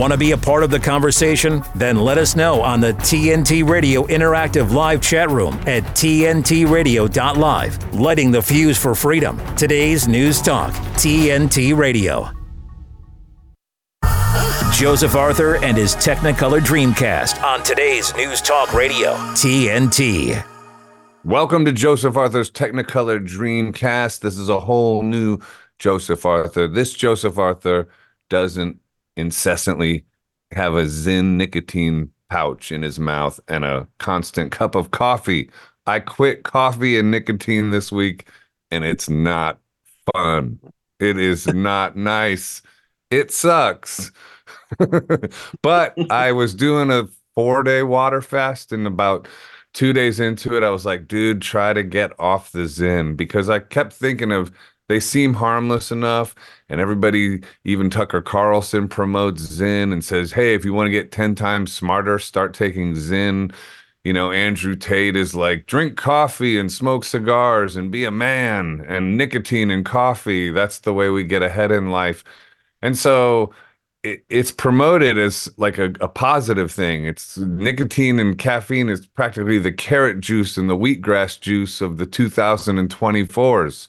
Want to be a part of the conversation? Then let us know on the TNT Radio Interactive Live chat room at TNTRadio.live. Lighting the fuse for freedom. Today's News Talk, TNT Radio. Joseph Arthur and his Technicolor Dreamcast on today's News Talk Radio, TNT. Welcome to Joseph Arthur's Technicolor Dreamcast. This is a whole new Joseph Arthur. This Joseph Arthur doesn't incessantly have a Zyn nicotine pouch in his mouth and a constant cup of coffee. I quit coffee and nicotine this week, and it's not fun. It is not nice. It sucks. but I was doing a four day water fast, and about two days into it, I was like, dude, try to get off the Zyn because I kept thinking of they seem harmless enough. And everybody, even Tucker Carlson, promotes Zyn and says, hey, if you want to get 10 times smarter, start taking Zyn. You know, Andrew Tate is like, drink coffee and smoke cigars and be a man, and nicotine and coffee. That's the way we get ahead in life. And so it's promoted as like a, a positive thing. It's nicotine and caffeine is practically the carrot juice and the wheatgrass juice of the 2024s.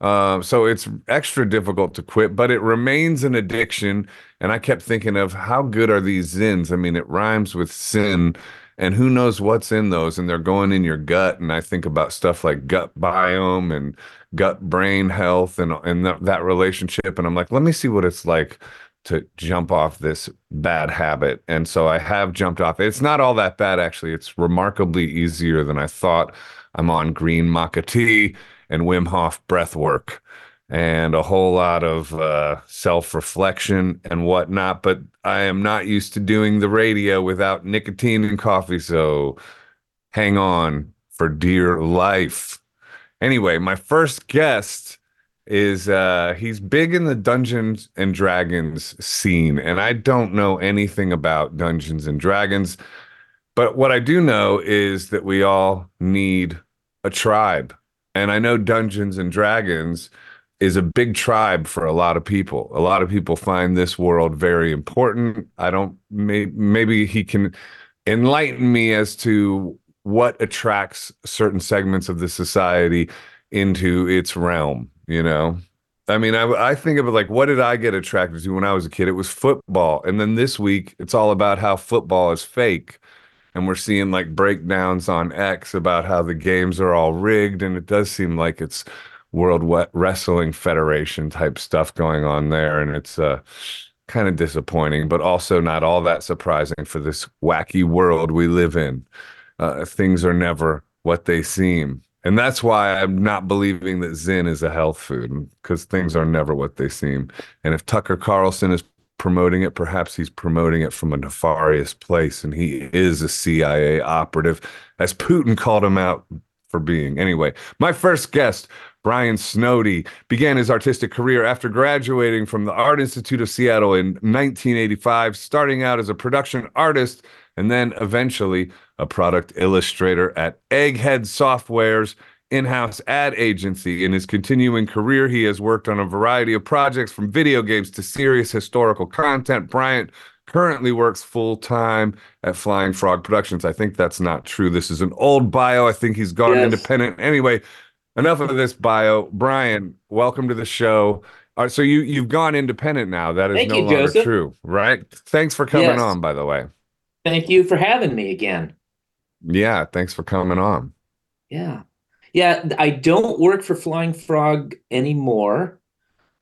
Uh, so it's extra difficult to quit, but it remains an addiction. And I kept thinking of how good are these Zyns? I mean, it rhymes with sin, and who knows what's in those? And they're going in your gut. And I think about stuff like gut biome and gut brain health and and th- that relationship. And I'm like, let me see what it's like to jump off this bad habit. And so I have jumped off. It's not all that bad, actually. It's remarkably easier than I thought. I'm on green maca tea and Wim Hof breath work and a whole lot of uh, self reflection and whatnot. But I am not used to doing the radio without nicotine and coffee. So hang on for dear life. Anyway, my first guest is uh he's big in the Dungeons and Dragons scene and I don't know anything about Dungeons and Dragons but what I do know is that we all need a tribe and I know Dungeons and Dragons is a big tribe for a lot of people. A lot of people find this world very important. I don't may, maybe he can enlighten me as to what attracts certain segments of the society into its realm you know i mean I, I think of it like what did i get attracted to when i was a kid it was football and then this week it's all about how football is fake and we're seeing like breakdowns on x about how the games are all rigged and it does seem like it's world wrestling federation type stuff going on there and it's uh kind of disappointing but also not all that surprising for this wacky world we live in uh, things are never what they seem and that's why I'm not believing that Zyn is a health food because things are never what they seem. And if Tucker Carlson is promoting it, perhaps he's promoting it from a nefarious place and he is a CIA operative, as Putin called him out for being. Anyway, my first guest, Brian Snoddy, began his artistic career after graduating from the Art Institute of Seattle in 1985, starting out as a production artist and then eventually a product illustrator at Egghead Software's in house ad agency. In his continuing career, he has worked on a variety of projects from video games to serious historical content. Brian currently works full time at Flying Frog Productions. I think that's not true. This is an old bio. I think he's gone yes. independent. Anyway, enough of this bio. Brian, welcome to the show. Uh, so you you've gone independent now. That is Thank no you, longer Joseph. true, right? Thanks for coming yes. on, by the way. Thank you for having me again. Yeah, thanks for coming on. Yeah. Yeah, I don't work for Flying Frog anymore.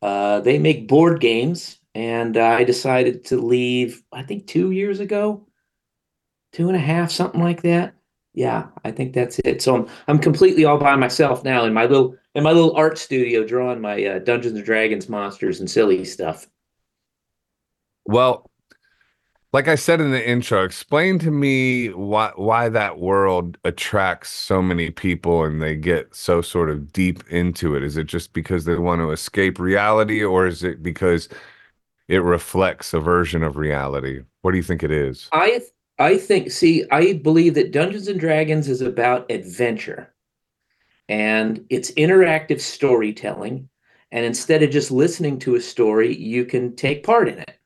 Uh, they make board games, and I decided to leave, I think two years ago, two and a half, something like that. Yeah, I think that's it. So I'm I'm completely all by myself now in my little in my little art studio drawing my uh, Dungeons and Dragons monsters and silly stuff. Well, like I said in the intro, explain to me why why that world attracts so many people and they get so sort of deep into it. Is it just because they want to escape reality, or is it because it reflects a version of reality? What do you think it is? I I think see, I believe that Dungeons and Dragons is about adventure. And it's interactive storytelling. And instead of just listening to a story, you can take part in it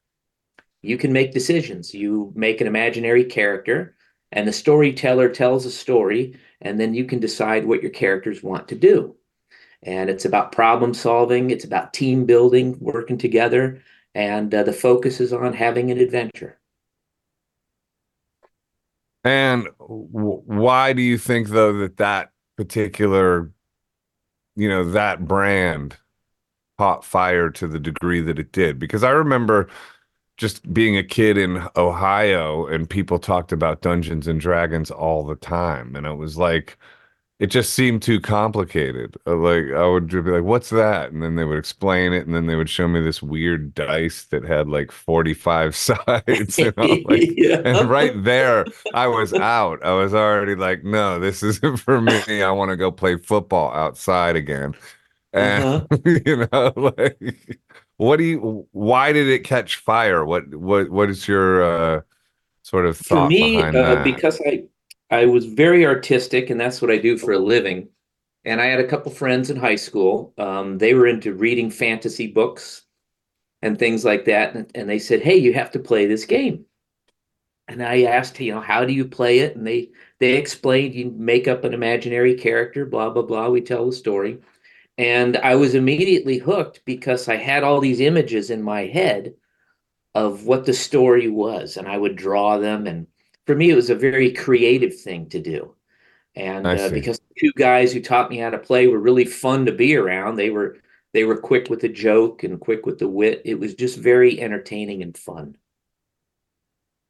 you can make decisions. You make an imaginary character, and the storyteller tells a story, and then you can decide what your characters want to do. And it's about problem solving, it's about team building, working together, and uh, the focus is on having an adventure. And w- why do you think, though, that that particular, you know, that brand caught fire to the degree that it did? Because I remember just being a kid in Ohio and people talked about Dungeons and Dragons all the time. And it was like, it just seemed too complicated. Uh, like I would be like, "What's that?" And then they would explain it, and then they would show me this weird dice that had like forty-five sides. You know? like, yeah. And right there, I was out. I was already like, "No, this isn't for me. I want to go play football outside again." And uh-huh. you know, like, what do you? Why did it catch fire? What what what is your uh, sort of thought for me? Uh, because I I was very artistic, and that's what I do for a living. And I had a couple friends in high school. Um, they were into reading fantasy books and things like that. And, and they said, "Hey, you have to play this game." And I asked, you know, how do you play it? And they they explained, you make up an imaginary character, blah blah blah. We tell the story, and I was immediately hooked because I had all these images in my head of what the story was, and I would draw them and for me, it was a very creative thing to do. And uh, because two guys who taught me how to play were really fun to be around, they were they were quick with the joke and quick with the wit. It was just very entertaining and fun.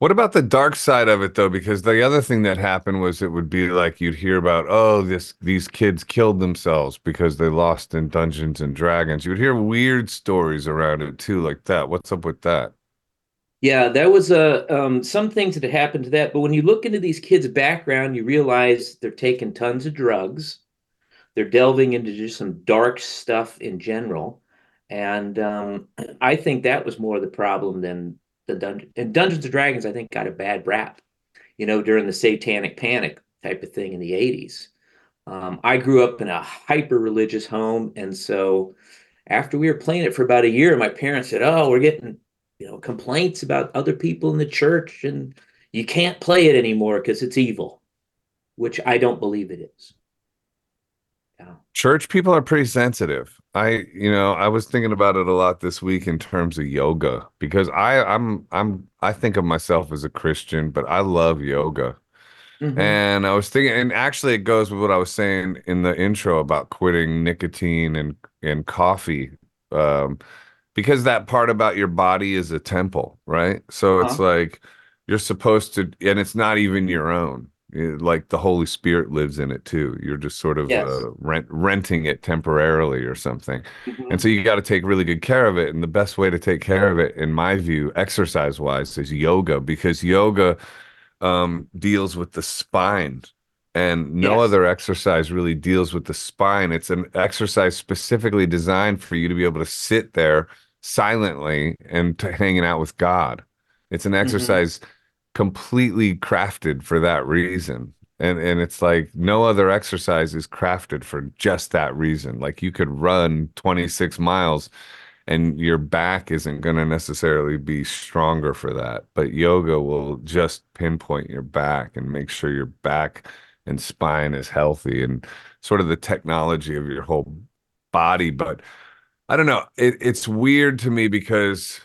What about the dark side of it though? Because the other thing that happened was it would be like you'd hear about, oh, this these kids killed themselves because they lost in Dungeons and Dragons. You would hear weird stories around it too, like that. What's up with that? Yeah, that was a uh, um, some things that happened to that. But when you look into these kids' background, you realize they're taking tons of drugs. They're delving into just some dark stuff in general, and um, I think that was more the problem than the dungeon. And Dungeons and Dragons, I think, got a bad rap. You know, during the Satanic Panic type of thing in the '80s. Um, I grew up in a hyper religious home, and so after we were playing it for about a year, my parents said, "Oh, we're getting you know complaints about other people in the church and you can't play it anymore because it's evil which i don't believe it is church people are pretty sensitive i you know i was thinking about it a lot this week in terms of yoga because i i'm i'm i think of myself as a christian but i love yoga mm-hmm. and i was thinking and actually it goes with what i was saying in the intro about quitting nicotine and and coffee um because that part about your body is a temple, right? So uh-huh. it's like you're supposed to, and it's not even your own. Like the Holy Spirit lives in it too. You're just sort of yes. uh, rent, renting it temporarily or something. Mm-hmm. And so you got to take really good care of it. And the best way to take care of it, in my view, exercise wise, is yoga because yoga um, deals with the spine and no yes. other exercise really deals with the spine. It's an exercise specifically designed for you to be able to sit there silently and t- hanging out with God. It's an mm-hmm. exercise mm-hmm. Completely crafted for that reason. And and it's like no other exercise is crafted for just that reason. Like you could run 26 miles and your back isn't going to necessarily be stronger for that, but yoga will just pinpoint your back and make sure your back and spine is healthy and sort of the technology of your whole body but I don't know. It, it's weird to me because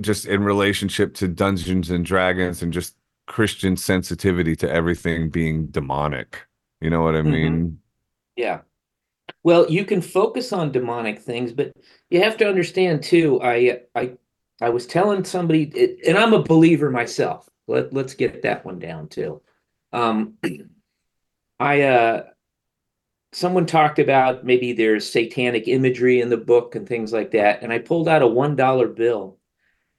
just in relationship to Dungeons and Dragons and just Christian sensitivity to everything being demonic. You know what I mm-hmm. mean? Mm-hmm. Yeah. Well, you can focus on demonic things, but you have to understand too. I I I was telling somebody, and I'm a believer myself. Let Let's get that one down too. Um, I uh someone talked about maybe there's satanic imagery in the book and things like that. And I pulled out a $1 bill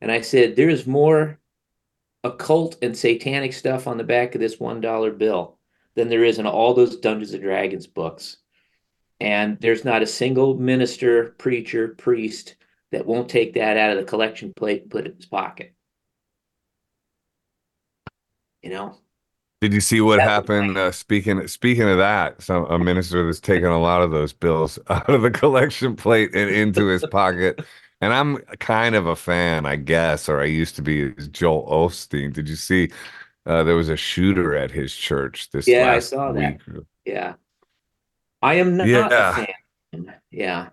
and I said, there's more occult and satanic stuff on the back of this $1 bill than there is in all those Dungeons and Dragons books. And there's not a single minister, preacher, priest that won't take that out of the collection plate and put it in his pocket. You know, did you see what happened? Uh, speaking speaking of that, some a minister that's taken a lot of those bills out of the collection plate and into his pocket And I'm kind of a fan, I guess, or I used to be is Joel Osteen. Did you see uh, there was a shooter at his church this year? Yeah, I saw that. Yeah. I am not Yeah. a fan. Yeah.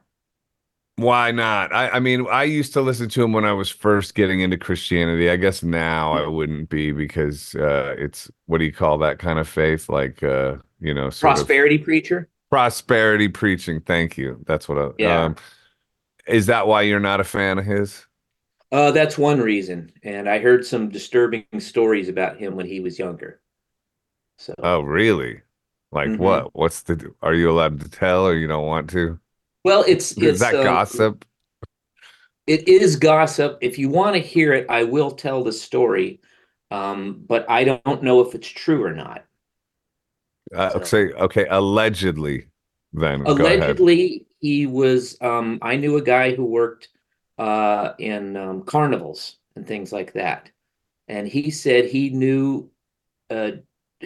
Why not? I, I mean, I used to listen to him when I was first getting into Christianity. I guess now I wouldn't be because uh, it's what do you call that kind of faith? Like, uh, you know, sort of Prosperity preacher. prosperity preaching. Thank you. That's what I. Yeah. Um, is that why you're not a fan of his? Uh, that's one reason. And I heard some disturbing stories about him when he was younger. So Oh, really? Like Mhm. what? What's the? Are you allowed to tell, or you don't want to? well, it's Is it's that um, gossip? It is gossip. If you want to hear it, I will tell the story. Um, but I don't know if it's true or not. Uh, so- say okay. Allegedly, then. Allegedly, he was. Um, I knew a guy who worked uh, in um, carnivals and things like that, and he said he knew uh,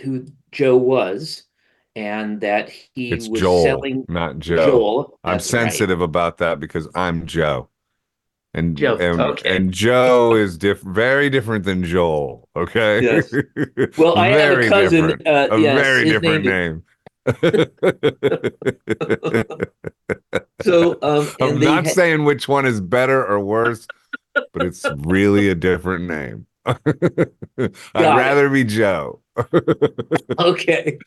who Joe was, and that he It's was Joel, selling not Joe. Joel. I'm that's right. sensitive about that because I'm Joe. And Joe, and, okay. and Joe is diff- very different than Joel. Okay. Yes. Well, I have a cousin. different. Uh, A yes, very different name name. So, um, I'm not ha- saying which one is better or worse, but it's really a different name. I'd it. rather be Joe. okay.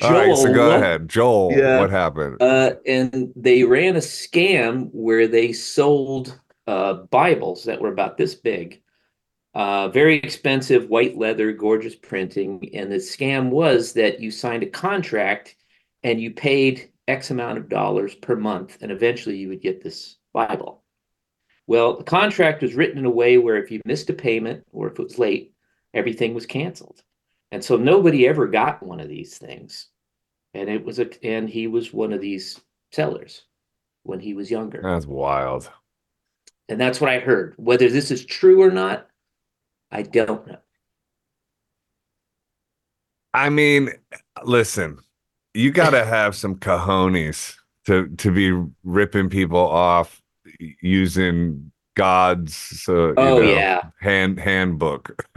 All right, so go what- ahead. Joel, Yeah. what happened? Uh, and they ran a scam where they sold uh, Bibles that were about this big, uh, very expensive, white leather, gorgeous printing. And the scam was that you signed a contract and you paid X amount of dollars per month, and eventually you would get this Bible. Well, the contract was written in a way where if you missed a payment or if it was late, everything was canceled. And so nobody ever got one of these things. And it was a and he was one of these sellers when he was younger. That's wild. And that's what I heard. Whether this is true or not, I don't know. I mean, listen, you got to have some cojones to to be ripping people off using God's uh, you Oh know, yeah. hand handbook.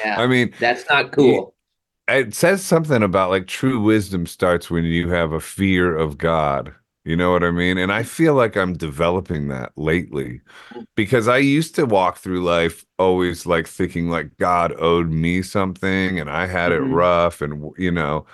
Yeah. I mean, that's not cool. it says something about like true wisdom starts when you have a fear of God. You know what I mean? And I feel like I'm developing that lately because I used to walk through life always like thinking like God owed me something and I had it Mhm. rough and you know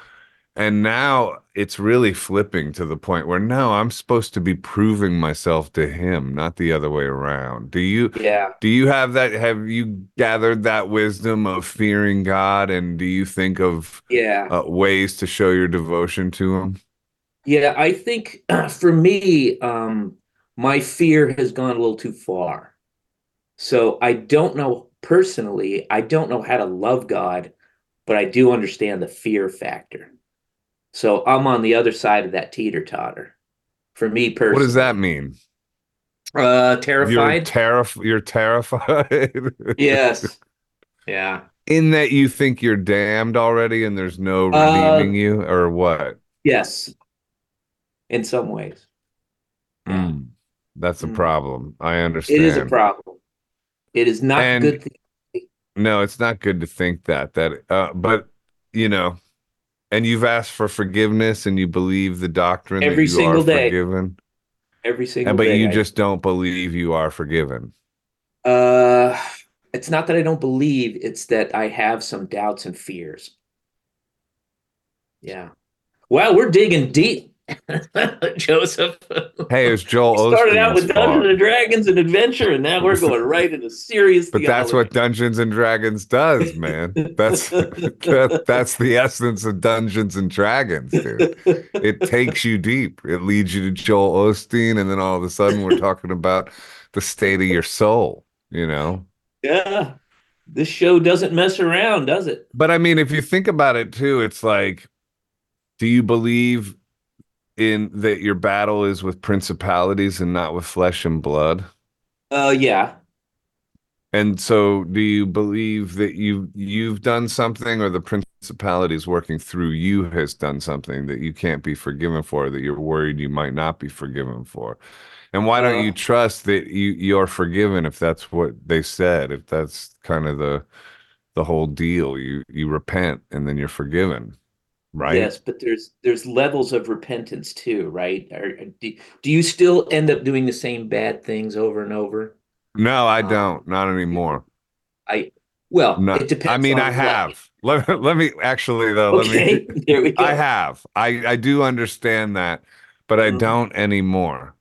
and now it's really flipping to the point where no I'm supposed to be proving myself to him not the other way around. Do you Yeah. do you have that? Have you gathered that wisdom of fearing God? And do you think of Yeah. uh, ways to show your devotion to Him? Yeah, I think for me, um, my fear has gone a little too far. So I don't know personally, I don't know how to love God, but I do understand the fear factor. So I'm on the other side of that teeter totter. For me personally, What does that mean? Uh, You're terrified. terrif- You're terrified. yes. Yeah. In that you think you're damned already, and there's no Uh, redeeming you, or what? Yes. In some ways, Mm, that's a Mm. problem. I understand. it is a problem. It is not And- good. thi- No, it's not good to think that. That, uh, but you know, and you've asked for forgiveness, and you believe the doctrine that Every you single are day. forgiven. every single but day. you I- just don't believe you are forgiven. Uh, it's not that I don't believe, it's that I have some doubts and fears. Yeah. Well, we're digging deep, Joseph. Hey, it's Joel We started out with Dungeons fault. and Dragons and Adventure, and now we're going right into serious. But that's what. Dungeons and Dragons does, man. That's that, that's the essence of Dungeons and Dragons, dude. It takes you deep. It leads you to Joel Osteen, and then all of a sudden we're talking about the state of your soul, you know. yeah. This show doesn't mess around, does it? But I mean, if you think about it too, it's like, do you believe in that your battle is with principalities and not with flesh and blood? Uh, yeah. And so do you believe that you you've done something or the principalities working through you has done something that you can't be forgiven for that you're worried you might not be forgiven for? And why don't Uh, you trust that you you're forgiven if that's what they said? If that's kind of the the whole deal. You you repent and then you're forgiven. Right? Yes, but there's there's levels of repentance too, right? Or, do, do you still end up doing the same bad things over and over? No, I Um, don't. Not anymore. I well, No, it depends. I mean, I have. Let, let me actually though. Okay, Let me. there we go. I have. I I do understand that, but I Mhm. don't anymore.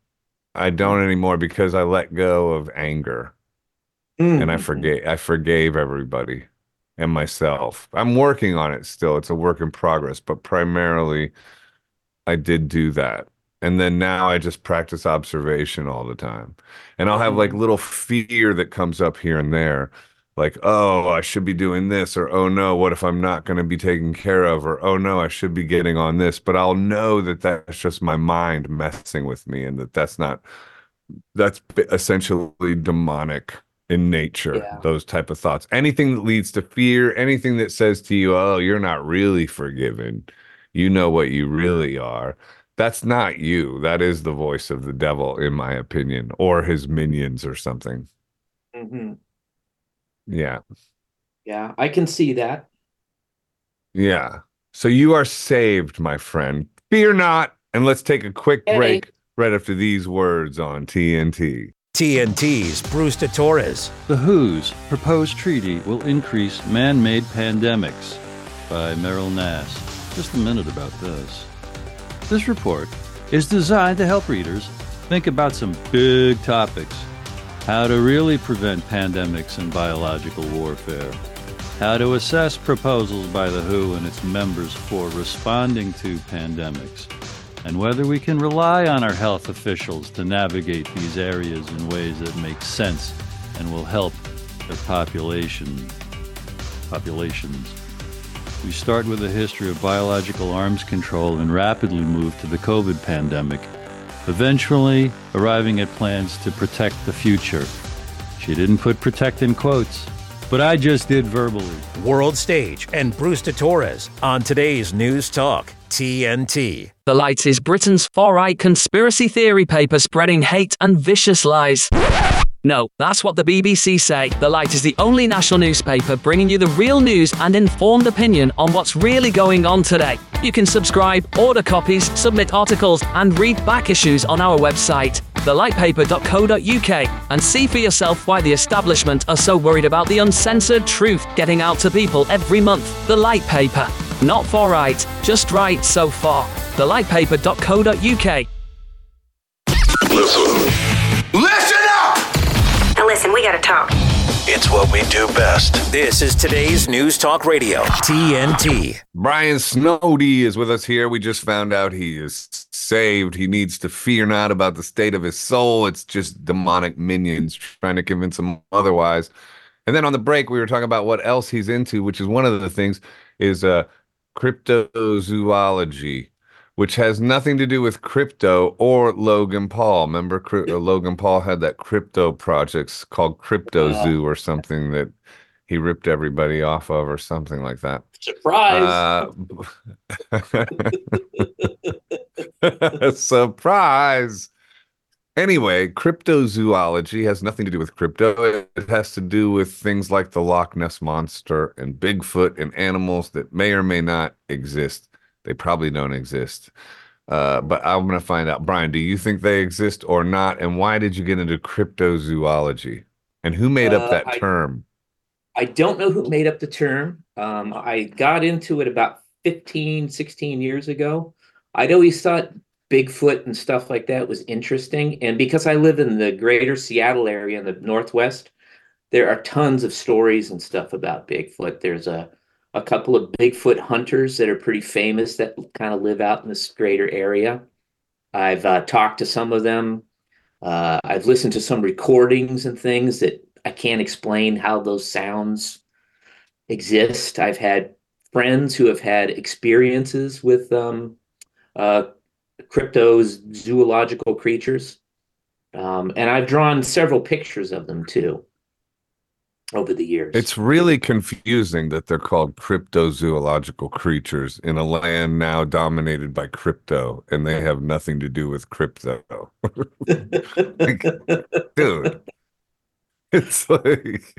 I don't anymore because I let go of anger and I Mhm. forgave. I forgave everybody and myself. I'm working on it still. It's a work in progress, but primarily, I did do that. And then now I just practice observation all the time. And I'll have like Mhm. little fear that comes up here and there. Like, oh, I should be doing this, or oh no, what if I'm not going to be taken care of, or oh no, I should be getting on this. But I'll know that that's just my mind messing with me, and that that's not, that's essentially demonic in nature. Yeah. Those type of thoughts. Anything that leads to fear, anything that says to you, oh, you're not really forgiven, you know what you really are. That's not you. That is the voice of the devil, in my opinion, or his minions or something. Mhm. Yeah. Yeah, I can see that. Yeah. So you are saved, my friend. Fear not. And let's take a quick Hey. break right after these words on TNT. TNT's Brewster Torres. The WHO's proposed treaty will increase man made pandemics by Meryl Nass. Just a minute about this. This report is designed to help readers think about some big topics how to really prevent pandemics and biological warfare, how to assess proposals by the WHO and its members for responding to pandemics, and whether we can rely on our health officials to navigate these areas in ways that make sense and will help their population populations. We start with a history of biological arms control and rapidly move to the COVID pandemic, eventually arriving at plans to protect the future. She didn't put protect in quotes, but I just did verbally. World Stage and Brewster Torres on today's News Talk TNT. The Light is Britain's far right conspiracy theory paper spreading hate and vicious lies. No, that's what the BBC say. The Light is the only national newspaper bringing you the real news and informed opinion on what's really going on today. You can subscribe, order copies, submit articles, and read back issues on our website, thelightpaper.co.uk, and see for yourself why the establishment are so worried about the uncensored truth getting out to people every month. The Light Paper. Not for right, just right so far. Thelightpaper.co.uk. Listen Listen up! Now listen, we gotta talk. It's what we do best. This is today's News Talk Radio TNT. Brian Snoddy is with us here. We just found out he is saved. He needs to fear not about the state of his soul. It's just demonic minions trying to convince him otherwise. And then on the break, we were talking about what else he's into, which is one of the things is uh, cryptozoology, which has nothing to do with crypto or Logan Paul. Remember, uh, Logan Paul had that crypto projects called Crypto Zoo or something that he ripped everybody off of or something like that. Surprise! Uh, surprise. Anyway, cryptozoology has nothing to do with crypto. It has to do with things like the Loch Ness monster and Bigfoot and animals that may or may not exist. They probably don't exist. Uh, but I'm going to find out. Brian, do you think they exist or not? And why did you get into cryptozoology? And who made up Uh, that I- term? I don't know who made up the term. Um, I got into it about 15, 16 years ago. I'd always thought Bigfoot and stuff like that was interesting. And because I live in the greater Seattle area in the Northwest, there are tons of stories and stuff about Bigfoot. There's a, a couple of Bigfoot hunters that are pretty famous that kind of live out in this greater area. I've uh, talked to some of them. Uh, I've listened to some recordings and things that I can't explain how those sounds exist. I've had friends who have had experiences with um, uh, cryptos, zoological creatures, um, and I've drawn several pictures of them too. Over the years. It's really confusing that they're called cryptozoological creatures in a land now dominated by crypto, and they have nothing to do with crypto. like, dude, it's like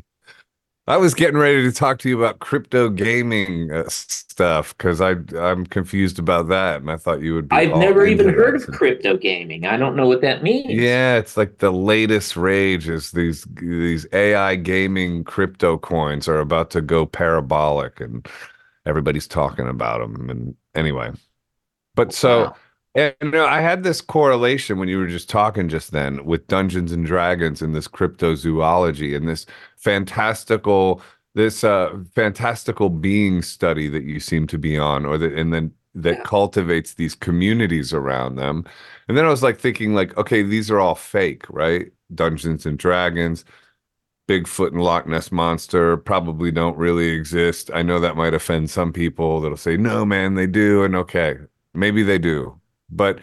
I was getting ready to talk to you about crypto gaming uh, stuff because I I'm confused about that, and I thought you would be. I've never even heard of crypto gaming. I don't know what that means. Yeah, it's like the latest rage is these these AI gaming crypto coins are about to go parabolic, and everybody's talking about them. And anyway, but so. Wow. And you know, I had this correlation when you were just talking just then with Dungeons and Dragons and this cryptozoology and this fantastical this uh fantastical being study that you seem to be on or that and then that Yeah. cultivates these communities around them. And then I was like thinking like okay, these are all fake, right? Dungeons and Dragons, Bigfoot and Loch Ness monster probably don't really exist. I know that might offend some people that'll say no man, they do and okay, maybe they do. But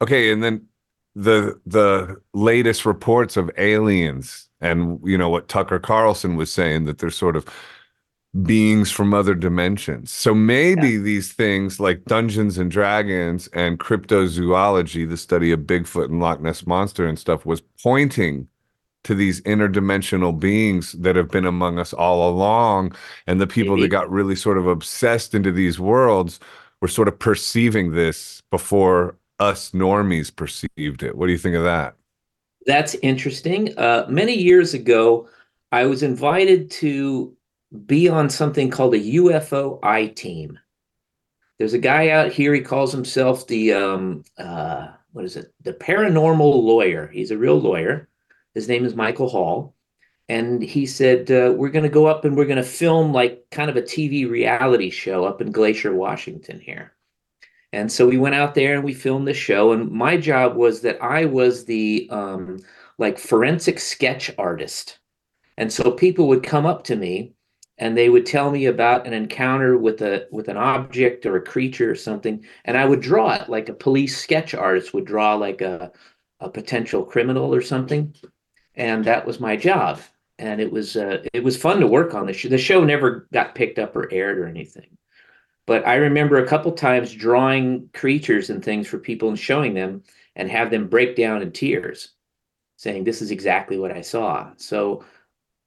okay, and then the the latest reports of aliens and you know what Tucker Carlson was saying that they're sort of beings from other dimensions. So maybe these things like Dungeons and Dragons and cryptozoology, the study of Bigfoot and Loch Ness monster and stuff was pointing to these interdimensional beings that have been among us all along and the people that got really sort of obsessed into these worlds were sort of perceiving this before us normies perceived it. What do you think of that? That's interesting. Uh, many years ago, I was invited to be on something called a UFO I team. There's a guy out here. He calls himself the um, uh, what is it? The paranormal lawyer. He's a real lawyer. His name is Michael Hall, and he said uh, we're going to go up and we're going to film like kind of a TV reality show up in Glacier, Washington here. And so we went out there and we filmed the show. And my job was that I was the um, like forensic sketch artist. And so people would come up to me and they would tell me about an encounter with a with an object or a creature or something, and I would draw it like a police sketch artist would draw like a a potential criminal or something. And that was my job. And it was uh, it was fun to work on the show. The show never got picked up or aired or anything but I remember a couple times drawing creatures and things for people and showing them and have them break down in tears, saying, This is exactly what I saw. So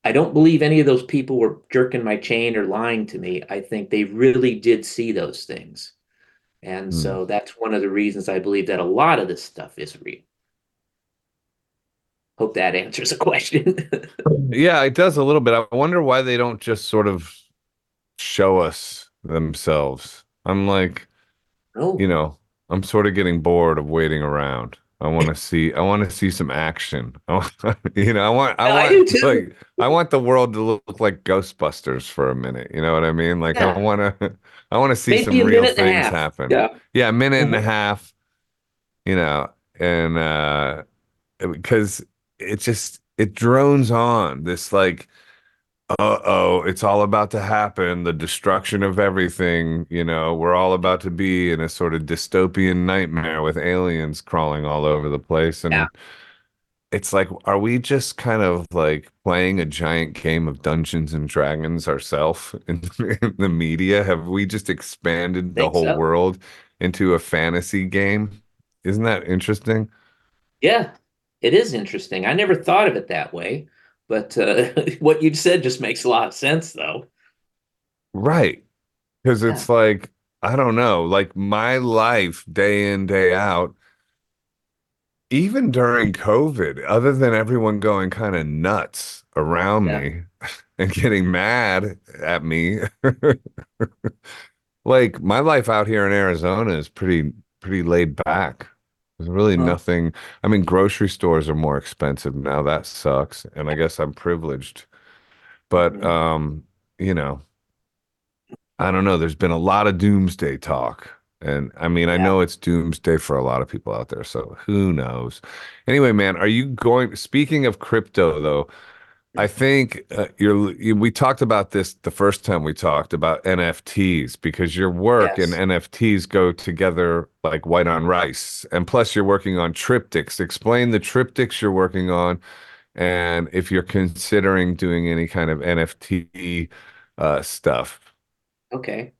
I don't believe any of those people were jerking my chain or lying to me. I think they really did see those things. And Hmm. so that's one of the reasons I believe that a lot of this stuff is real. Hope that answers a question. Yeah, it does a little bit. I wonder why they don't just sort of show us themselves. I'm like, oh, you know, I'm sort of getting bored of waiting around. I want to see I want to see some action. I want, you know, I want I Yeah, I want too. like I want the world to look like Ghostbusters for a minute. You know what I mean? Like I want to I want to see Maybe some real minute and a things happen. yeah. Yeah, a minute and a Mhm. half, you know, and uh because it just it drones on this like uh-oh, it's all about to happen, the destruction of everything, you know, we're all about to be in a sort of dystopian nightmare with aliens crawling all over the place and Yeah. it's like are we just kind of like playing a giant game of Dungeons and Dragons ourselves in, in the media? Have we just expanded the whole so. world into a fantasy game? Isn't that interesting? Yeah, it is interesting. I never thought of it that way, but uh, what you said just makes a lot of sense, though. Right. Because it's like, I don't know, like my life day in, day out, even during COVID, other than everyone going kind of nuts around Yeah. me and getting mad at me, like my life out here in Arizona is pretty, pretty laid back. There's really nothing. I mean, grocery stores are more expensive now. That sucks. And I guess I'm privileged. But Mhm. um, you know, I don't know. There's been a lot of doomsday talk. And I mean, I know it's doomsday for a lot of people out there. So who knows? Anyway, man, are you going? Speaking of crypto, though, I think uh, you're. You, we talked about this the first time we talked about NFTs because your work Yes. and NFTs go together like white on rice. And plus, you're working on triptychs. Explain the triptychs you're working on and if you're considering doing any kind of NFT uh, stuff. Okay.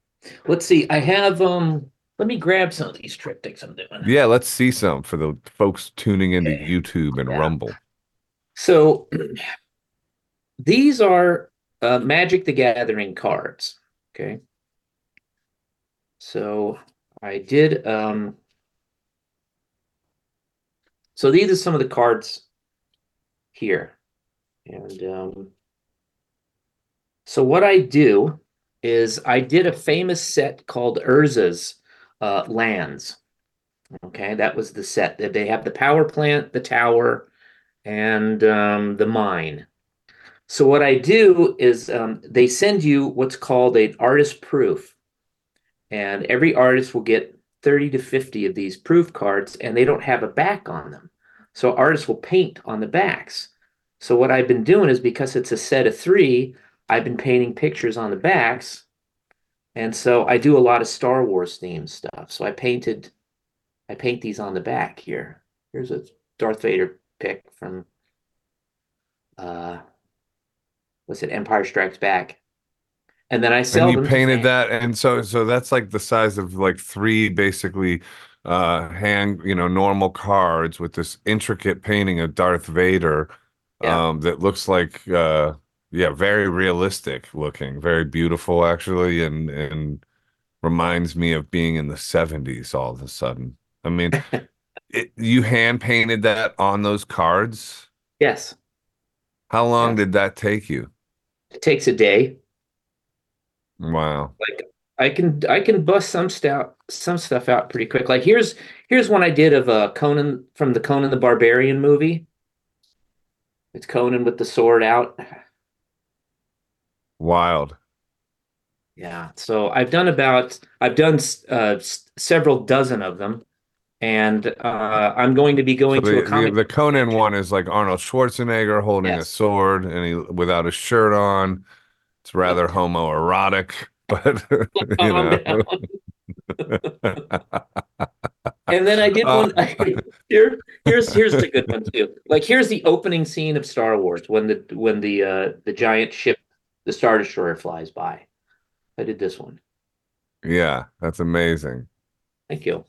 Let's see. I have um let me grab some of these triptychs I'm doing. Yeah, let's see some for the folks tuning into Okay. YouTube and Yeah. Rumble. So these are uh, Magic the Gathering cards. Okay. So I did um so these are some of the cards here. And um so what I do is I did a famous set called Urza's uh, Lands. Okay, that was the set that they have the power plant, the tower, and um, the mine. So what I do is um, they send you what's called an artist proof, and every artist will get 30 to 50 of these proof cards, and they don't have a back on them. So artists will paint on the backs. So what I've been doing is because it's a set of three, I've been painting pictures on the backs. And so I do a lot of Star Wars themed stuff. So I painted, I paint these on the back here. Here's a Darth Vader pick from, uh, what's it, Empire Strikes Back. And then I sell and you painted that and so so that's like the size of like three basically uh hand you know normal cards with this intricate painting of Darth Vader Yeah. um that looks like uh yeah very realistic looking very beautiful actually and and reminds me of being in the 70s all of a sudden I mean it, you hand painted that on those cards Yes, how long Yeah. did that take you it takes a day. wow Like I can I can bust some stuff some stuff out pretty quick. Like here's here's one I did of uh Conan from the Conan the Barbarian movie. It's Conan with the sword out. wild Yeah. So I've done about I've done uh, several dozen of them, and uh, I'm going to be going So to the, a comic. the, the Conan one is like Arnold Schwarzenegger holding a sword and he without a shirt on. It's rather homoerotic, but you know. And then I did one here. Here's here's a good one too. Like here's the opening scene of Star Wars when the when the uh the giant ship, the Star Destroyer flies by. I did this one. yeah, that's amazing. Thank you.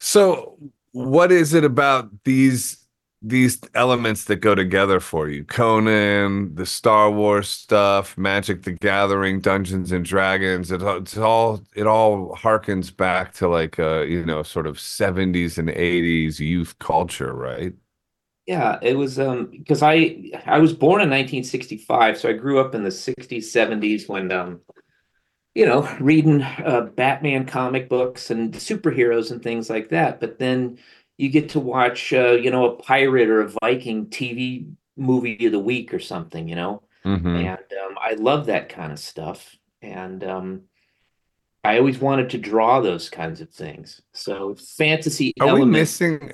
So, what is it about these these elements that go together for you? Conan, the Star Wars stuff, Magic the Gathering, Dungeons and Dragons. It, it's all it all harkens back to like uh you know sort of 70s and 80s youth culture, right? Yeah, it was um because I I was born in 1965, so I grew up in the 60s, 70s when um you know, reading uh Batman comic books and superheroes and things like that. But then you get to watch uh, you know, a pirate or a Viking TV movie of the week or something, you know. Mhm. And um, I love that kind of stuff. And um I always wanted to draw those kinds of things. So fantasy Are we missing?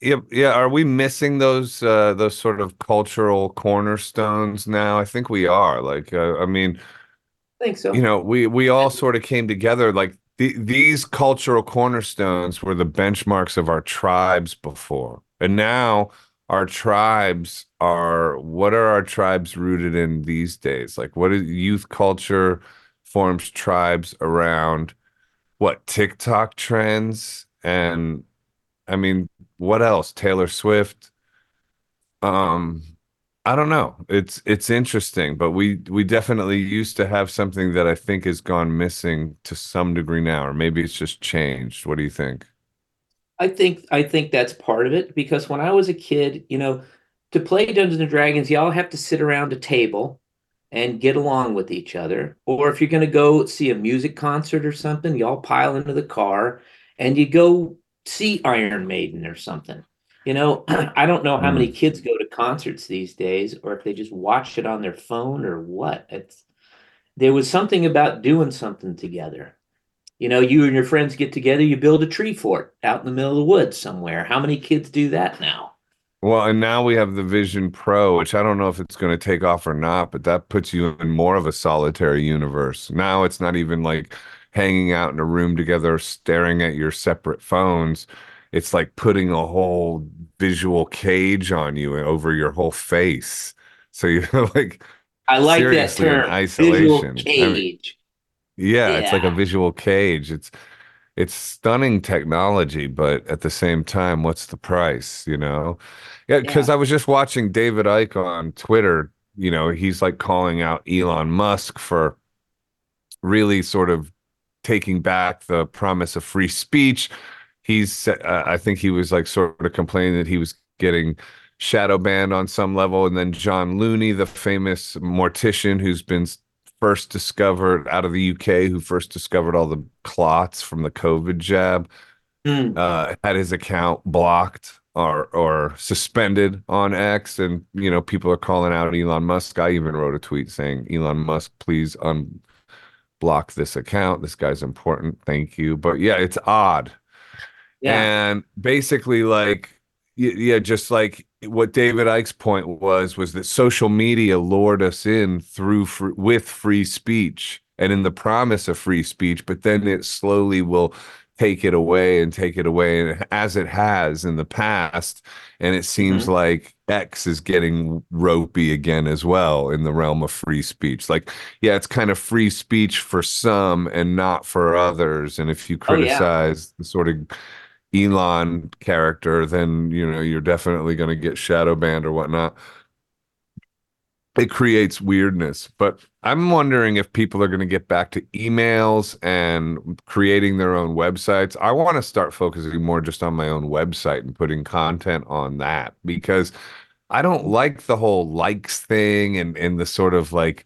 Yeah, yeah. Are we missing those uh, those sort of cultural cornerstones now? I think we are. Like, uh, I mean, I think so. you know, we we all sort of came together. Like the, these cultural cornerstones were the benchmarks of our tribes before, and now our tribes are. What are our tribes rooted in these days? Like, what is youth culture forms tribes around? What TikTok trends and I mean, what else? Taylor Swift. Um, I don't know. It's it's interesting, but we we definitely used to have something that I think has gone missing to some degree now, or maybe it's just changed. What do you think? I think I think that's part of it because when I was a kid, you know, to play Dungeons and Dragons, y'all have to sit around a table and get along with each other. Or if you're going to go see a music concert or something, y'all pile into the car and you go see Iron Maiden or something. You know, I don't know how many mm. kids go to concerts these days or if they just watch it on their phone or what. It's there was something about doing something together. You know, you and your friends get together, you build a tree fort out in the middle of the woods somewhere. How many kids do that now? Well, and now we have the Vision Pro, which I don't know if it's going to take off or not, but that puts you in more of a solitary universe. Now it's not even like hanging out in a room together, staring at your separate phones. It's like putting a whole visual cage on you and over your whole face. So you're like I like that term. isolation. I mean, cage. yeah, it's like a visual cage. It's it's stunning technology, but at the same time, what's the price, you know? Yeah, because I was just watching David Icke on Twitter, you know, he's like calling out Elon Musk for really sort of taking back the promise of free speech. He's uh, I think he was like sort of complaining that he was getting shadow banned on some level and then John O'Looney, the famous mortician who's been first discovered out of the UK, who first discovered all the clots from the COVID jab, Hmm. uh, had his account blocked or or suspended on X, and you know people are calling out Elon Musk. I even wrote a tweet saying, "Elon Musk, please unblock this account. This guy's important. Thank you." But yeah, it's odd. Yeah. And basically, like, yeah, just like what David Icke's point was, was that social media lured us in through fr- with free speech and in the promise of free speech, but then it slowly will take it away and take it away, and as it has in the past. And it seems Mm-hmm. like X is getting ropey again as well in the realm of free speech. Like, yeah, it's kind of free speech for some and not for others. And if you Oh, yeah. criticize the sort of Elon character, then you know you're definitely going to get shadow banned or whatnot. It creates weirdness, but I'm wondering if people are going to get back to emails and creating their own websites. I want to start focusing more just on my own website and putting content on that because I don't like the whole likes thing and and the sort of like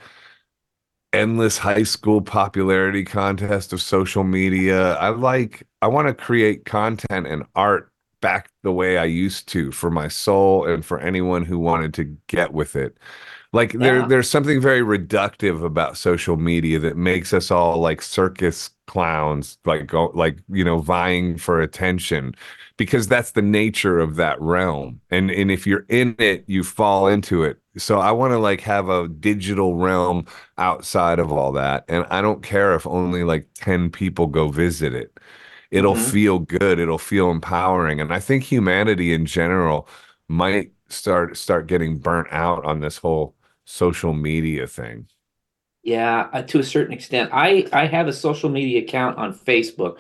endless high school popularity contest of social media. I like I want to create content and art back the way I used to for my soul and for anyone who wanted to get with it. Like there there's something very reductive about social media that makes us all like circus clowns like go, like you know vying for attention because that's the nature of that realm. And and if you're in it, you fall into it. So I want to like have a digital realm outside of all that. And I don't care if only like 10 people go visit it. It'll Mhm. feel good. It'll feel empowering. And I think humanity in general might start start getting burnt out on this whole social media thing. Yeah, uh, to a certain extent. I I have a social media account on Facebook,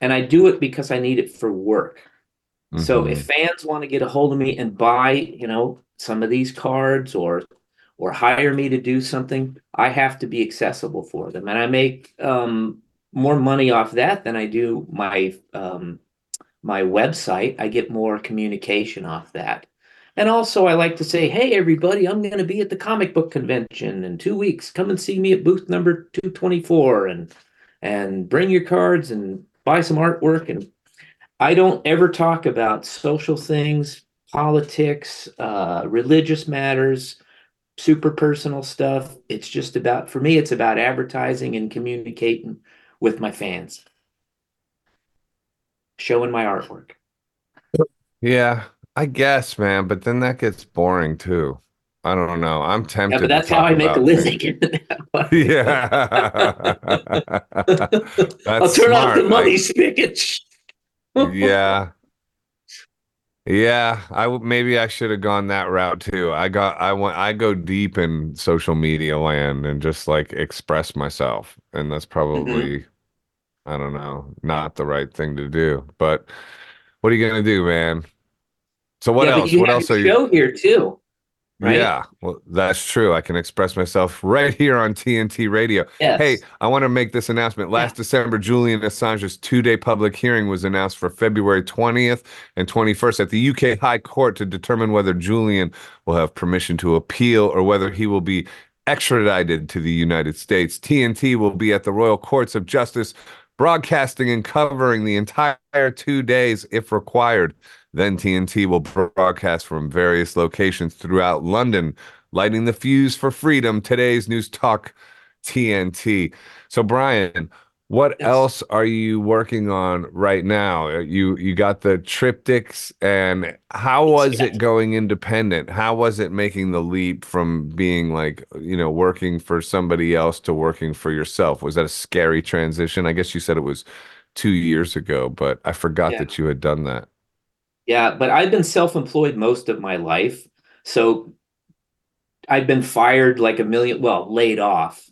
and I do it because I need it for work. So Mhm. if fans want to get a hold of me and buy, you know, some of these cards or or hire me to do something, I have to be accessible for them, and I make um, more money off that than I do my um, my website. I get more communication off that. And also, I like to say, hey, everybody, I'm going to be at the comic book convention in two weeks. Come and see me at booth number 224 and and bring your cards and buy some artwork. And I don't ever talk about social things, politics, uh, religious matters, super personal stuff. It's just about, for me, it's about advertising and communicating with my fans, showing my artwork. Yeah, I guess, man, but then that gets boring too. I don't know. I'm tempted Yeah, but that's how I make a living. Yeah. That's I'll turn off the money spigot. yeah. Yeah, I maybe I should have gone that route too. I got I want I go deep in social media land and just like express myself. And that's mm-hmm. probably I don't know, not the right thing to do. But what are you gonna do, man? So what yeah, else? you What else are you show here too, right? Yeah, well, that's true. I can express myself right here on TNT Radio. Yes. Hey, I want to make this announcement. Last December, Julian Assange's two day public hearing was announced for February 20th and 21st at the UK High Court to determine whether Julian will have permission to appeal or whether he will be extradited to the United States. TNT will be at the Royal Courts of Justice, broadcasting and covering the entire two days if required. Then TNT will broadcast from various locations throughout London, lighting the fuse for freedom. Today's News Talk TNT. So, Brian, what Yes. else are you working on right now? Uh, You you got the triptychs, and how was Yes. it going independent? How was it making the leap from being like you know working for somebody else to working for yourself? Was that a scary transition? I guess you said it was two years ago, but I forgot Yeah. that you had done that. Yeah, but I've been self-employed most of my life. So I've been fired like a million, well, laid off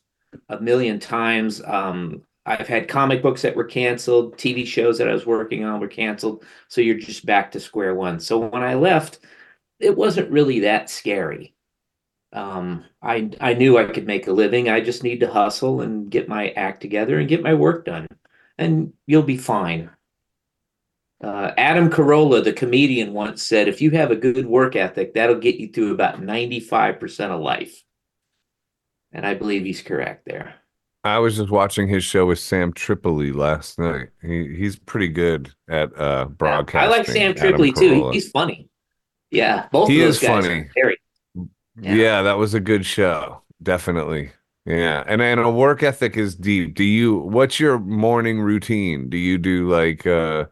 a million times. Um, I've had comic books that were canceled, TV shows that I was working on were canceled. So you're just back to square one. So when I left, it wasn't really that scary. Um, I I knew I could make a living. I just need to hustle and get my act together and get my work done, and you'll be fine. Uh, Adam Carolla, the comedian, once said, "If you have a good work ethic, that'll get you through about ninety-five percent of life." And I believe he's correct there. I was just watching his show with Sam Tripoli last night. He he's pretty good at uh broadcasting. I like Sam Tripoli too. He's funny. Yeah, both He of those is guys funny. are very. Yeah. Yeah. that was a good show. Definitely. Yeah. And and a work ethic is deep. Do you what's your morning routine? Do you do like uh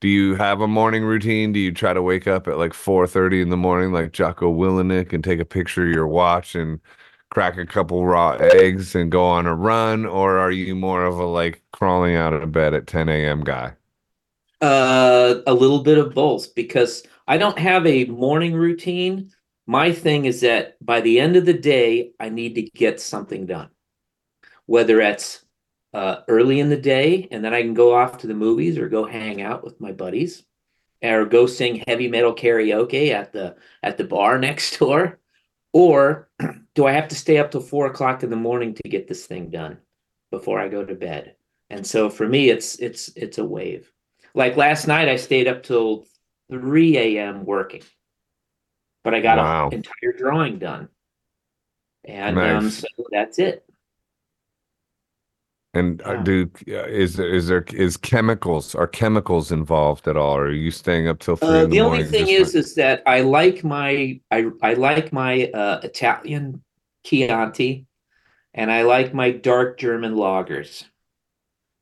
do you have a morning routine? Do you try to wake up at like 4:30 in the morning like Jocko Willink and take a picture of your watch and crack a couple raw eggs and go on a run? Or are you more of a like crawling out of bed at 10 a.m. guy? Uh, a little bit of both because I don't have a morning routine. My thing is that by the end of the day, I need to get something done. Whether it's uh, early in the day and then I can go off to the movies or go hang out with my buddies or go sing heavy metal karaoke at the at the bar next door, or do I have to stay up till four o'clock in the morning to get this thing done before I go to bed? And so for me, it's it's it's a wave. Like last night, I stayed up till 3 a.m. working, but I got Wow. an entire drawing done. And um, so that's it. And uh, Yeah. do is there is there is chemicals are chemicals involved at all? Or are you staying up till three Uh, in the, the only thing is, is that I like my I I like my uh, Italian Chianti, and I like my dark German lagers.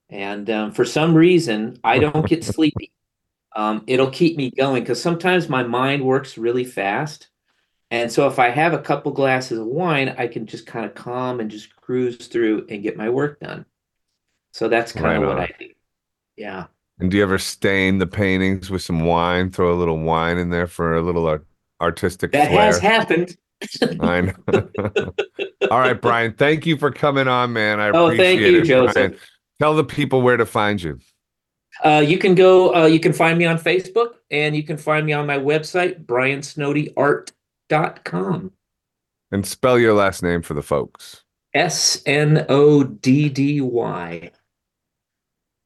And um, for some reason, I don't get sleepy. Um, it'll keep me going because sometimes my mind works really fast. And so if I have a couple glasses of wine, I can just kind of calm and just cruise through and get my work done. So that's kind Right of what on. I do. Yeah. And do you ever stain the paintings with some wine? Throw a little wine in there for a little art- artistic That flair. has happened. I know. All right, Brian. Thank you for coming on, man. I Oh, appreciate thank you, it. Joseph. Brian. Tell the people where to find you. Uh, you can go, uh, you can find me on Facebook and you can find me on my website, briansnoddyart.com. And spell your last name for the folks. S N O D D Y.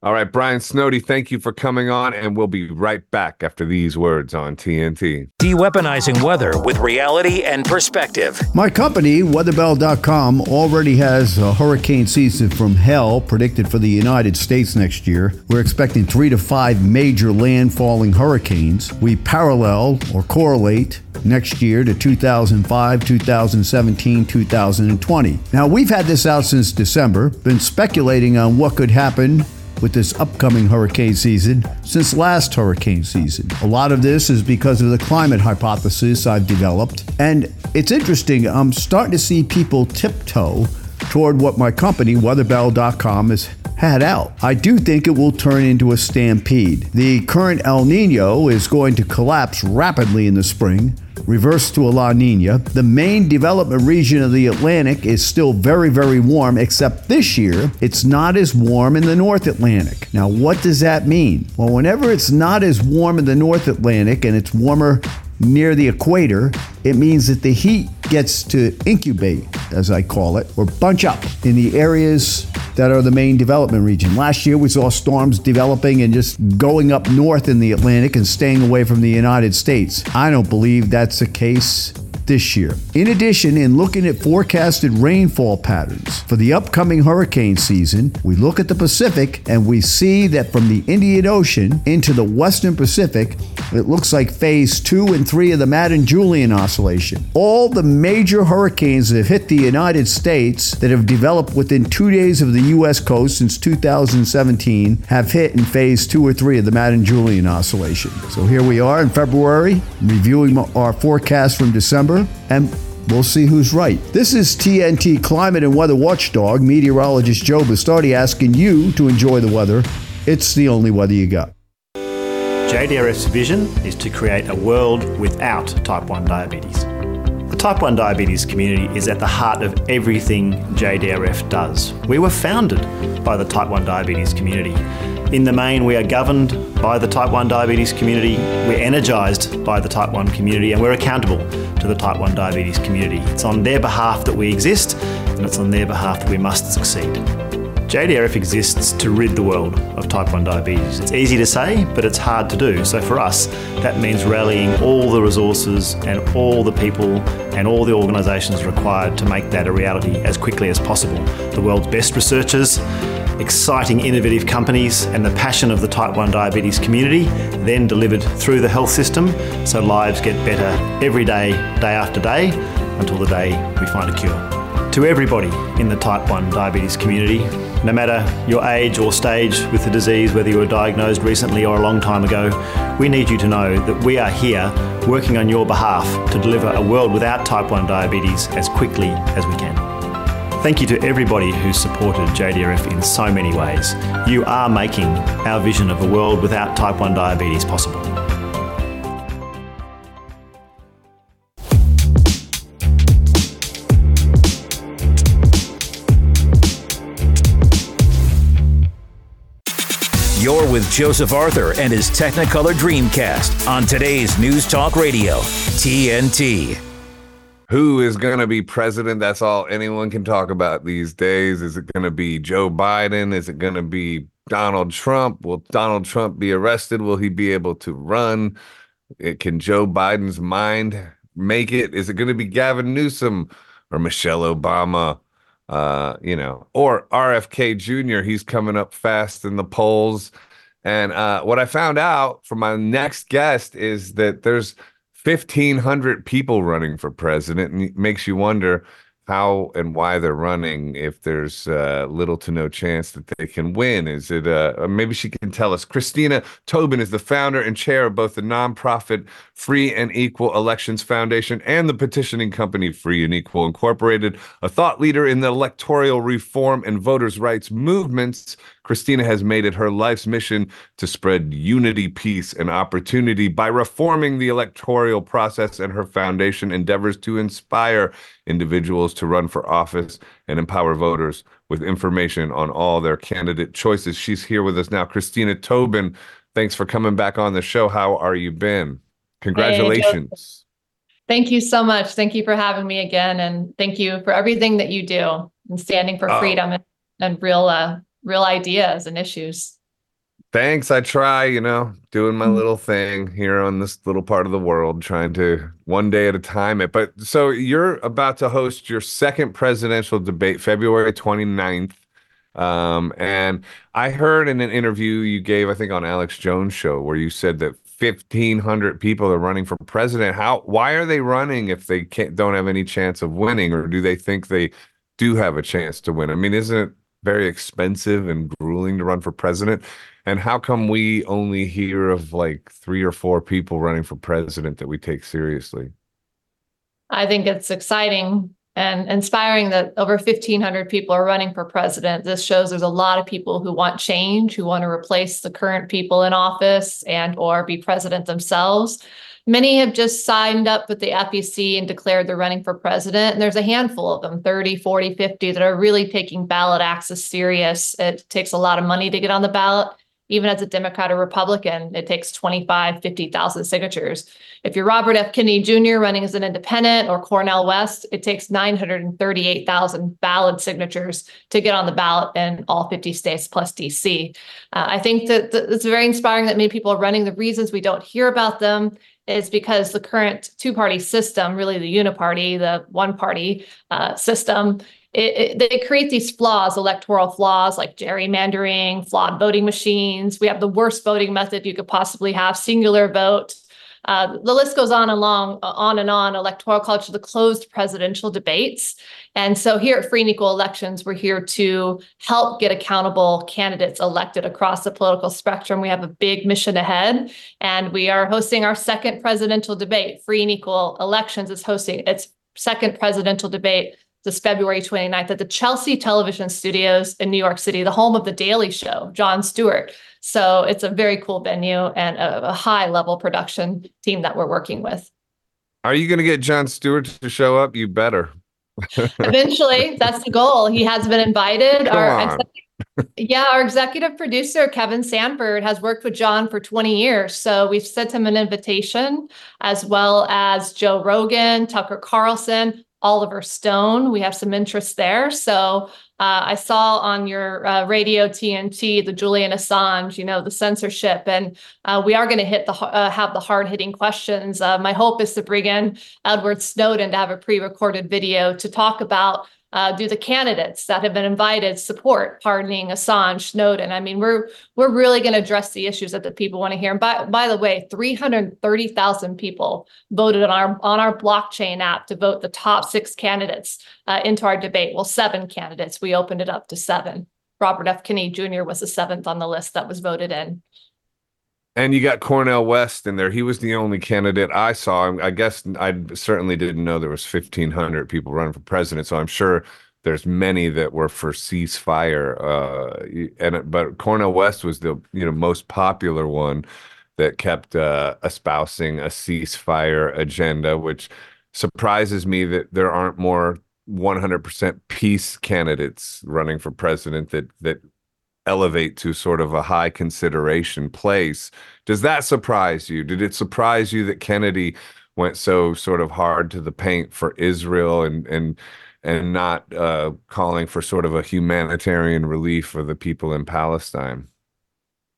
All right, Brian Snoddy, thank you for coming on, and we'll be right back after these words on TNT. De-weaponizing weather with reality and perspective. My company, weatherbell.com, already has a hurricane season from hell predicted for the United States next year. We're expecting three to five major landfalling hurricanes. We parallel or correlate next year to 2005, 2017, 2020. Now, we've had this out since December, been speculating on what could happen with this upcoming hurricane season since last hurricane season. A lot of this is because of the climate hypothesis I've developed. And it's interesting, I'm starting to see people tiptoe toward what my company, weatherbell.com, has had out. I do think it will turn into a stampede. The current El Nino is going to collapse rapidly in the spring reverse to a La Nina. The main development region of the Atlantic is still very, very warm, except this year it's not as warm in the North Atlantic. Now, what does that mean? Well, whenever it's not as warm in the North Atlantic and it's warmer near the equator, it means that the heat gets to incubate, as I call it, or bunch up in the areas that are the main development region. Last year, we saw storms developing and just going up north in the Atlantic and staying away from the United States. I don't believe that's the case this year. In addition, in looking at forecasted rainfall patterns for the upcoming hurricane season, we look at the Pacific and we see that from the Indian Ocean into the Western Pacific, it looks like phase two and three of the Madden Julian oscillation. All the major hurricanes that have hit the United States that have developed within two days of the U.S. coast since 2017 have hit in phase two or three of the Madden Julian oscillation. So here we are in February, reviewing our forecast from December, and We'll see who's right. This is TNT climate and weather watchdog, meteorologist Joe Bastardi asking you to enjoy the weather. It's the only weather you got. JDRF's vision is to create a world without type 1 diabetes. The type 1 diabetes community is at the heart of everything JDRF does. We were founded by the type 1 diabetes community. In the main, we are governed by the type 1 diabetes community, we're energised by the type 1 community, and we're accountable to the type 1 diabetes community. It's on their behalf that we exist, and it's on their behalf that we must succeed. JDRF exists to rid the world of type 1 diabetes. It's easy to say, but it's hard to do. So for us, that means rallying all the resources and all the people and all the organisations required to make that a reality as quickly as possible. The world's best researchers, exciting innovative companies, and the passion of the type 1 diabetes community, then delivered through the health system so lives get better every day, day after day, until the day we find a cure. To everybody in the type 1 diabetes community, no matter your age or stage with the disease, whether you were diagnosed recently or a long time ago, we need you to know that we are here working on your behalf to deliver a world without type 1 diabetes as quickly as we can. Thank you to everybody who's supported JDRF in so many ways. You are making our vision of a world without type 1 diabetes possible. You're with Joseph Arthur and his Technicolor Dreamcast on today's News Talk Radio, TNT. Who is going to be president? That's all anyone can talk about these days. Is it going to be Joe Biden? Is it going to be Donald Trump? Will Donald Trump be arrested? Will he be able to run? It, can Joe Biden's mind make it? Is it going to be Gavin Newsom or Michelle Obama? uh, you know, or RFK Jr. He's coming up fast in the polls. And uh, what I found out from my next guest is that there's 1,500 people running for president, and it makes you wonder how and why they're running if there's uh, little to no chance that they can win. Is it uh, maybe she can tell us? Christina Tobin is the founder and chair of both the nonprofit Free and Equal Elections Foundation and the petitioning company Free and Equal Incorporated, a thought leader in the electoral reform and voters' rights movements. Christina has made it her life's mission to spread unity, peace, and opportunity by reforming the electoral process, and her foundation endeavors to inspire individuals to run for office and empower voters with information on all their candidate choices. She's here with us now. Christina Tobin, thanks for coming back on the show. How are you been? Congratulations. Hey, thank you so much. Thank you for having me again. And thank you for everything that you do and standing for oh. freedom and, and real uh, real ideas and issues. Thanks. I try, you know, doing my mm-hmm. little thing here on this little part of the world, trying to one day at a time it. But so you're about to host your second presidential debate, February 29th. Um, and I heard in an interview you gave, I think on Alex Jones show, where you said that 1500 people are running for president. How, why are they running if they can't, don't have any chance of winning, or do they think they do have a chance to win? I mean, isn't it very expensive and grueling to run for president. And how come we only hear of like three or four people running for president that we take seriously? I think it's exciting and inspiring that over 1,500 people are running for president. This shows there's a lot of people who want change, who want to replace the current people in office and or be president themselves. Many have just signed up with the FEC and declared they're running for president. And there's a handful of them 30, 40, 50 that are really taking ballot access serious. It takes a lot of money to get on the ballot. Even as a Democrat or Republican, it takes 25, 50,000 signatures. If you're Robert F. Kennedy Jr. running as an independent or Cornel West, it takes 938,000 ballot signatures to get on the ballot in all 50 states plus DC. Uh, I think that, that it's very inspiring that many people are running. The reasons we don't hear about them is because the current two party system, really the uniparty, the one party uh, system, it, it, they create these flaws, electoral flaws like gerrymandering, flawed voting machines. We have the worst voting method you could possibly have, singular vote. Uh, the list goes on and long, on and on. Electoral college, the closed presidential debates. And so here at Free and Equal Elections, we're here to help get accountable candidates elected across the political spectrum. We have a big mission ahead, and we are hosting our second presidential debate. Free and Equal Elections is hosting its second presidential debate this February 29th at the Chelsea Television Studios in New York City, the home of The Daily Show, Jon Stewart. So it's a very cool venue and a, a high level production team that we're working with. Are you going to get Jon Stewart to show up? You better. Eventually, that's the goal. He has been invited. Come our on. yeah, our executive producer Kevin Sanford has worked with John for 20 years, so we've sent him an invitation, as well as Joe Rogan, Tucker Carlson, Oliver Stone. We have some interest there. So uh, I saw on your uh, radio TNT the Julian Assange, you know, the censorship, and uh, we are going to hit the uh, have the hard hitting questions. Uh, my hope is to bring in Edward Snowden to have a pre recorded video to talk about uh, do the candidates that have been invited support pardoning Assange, Snowden? I mean, we're we're really going to address the issues that the people want to hear. And by by the way, three hundred thirty thousand people voted on our on our blockchain app to vote the top six candidates uh, into our debate. Well, seven candidates. We opened it up to seven. Robert F. Kennedy Jr. was the seventh on the list that was voted in. And you got Cornel West in there. He was the only candidate I saw. I guess I certainly didn't know there was 1,500 people running for president. So I'm sure there's many that were for ceasefire. Uh, and but Cornel West was the you know most popular one that kept uh, espousing a ceasefire agenda, which surprises me that there aren't more 100% peace candidates running for president that that elevate to sort of a high consideration place. Does that surprise you? Did it surprise you that Kennedy went so sort of hard to the paint for Israel and and and not uh, calling for sort of a humanitarian relief for the people in Palestine?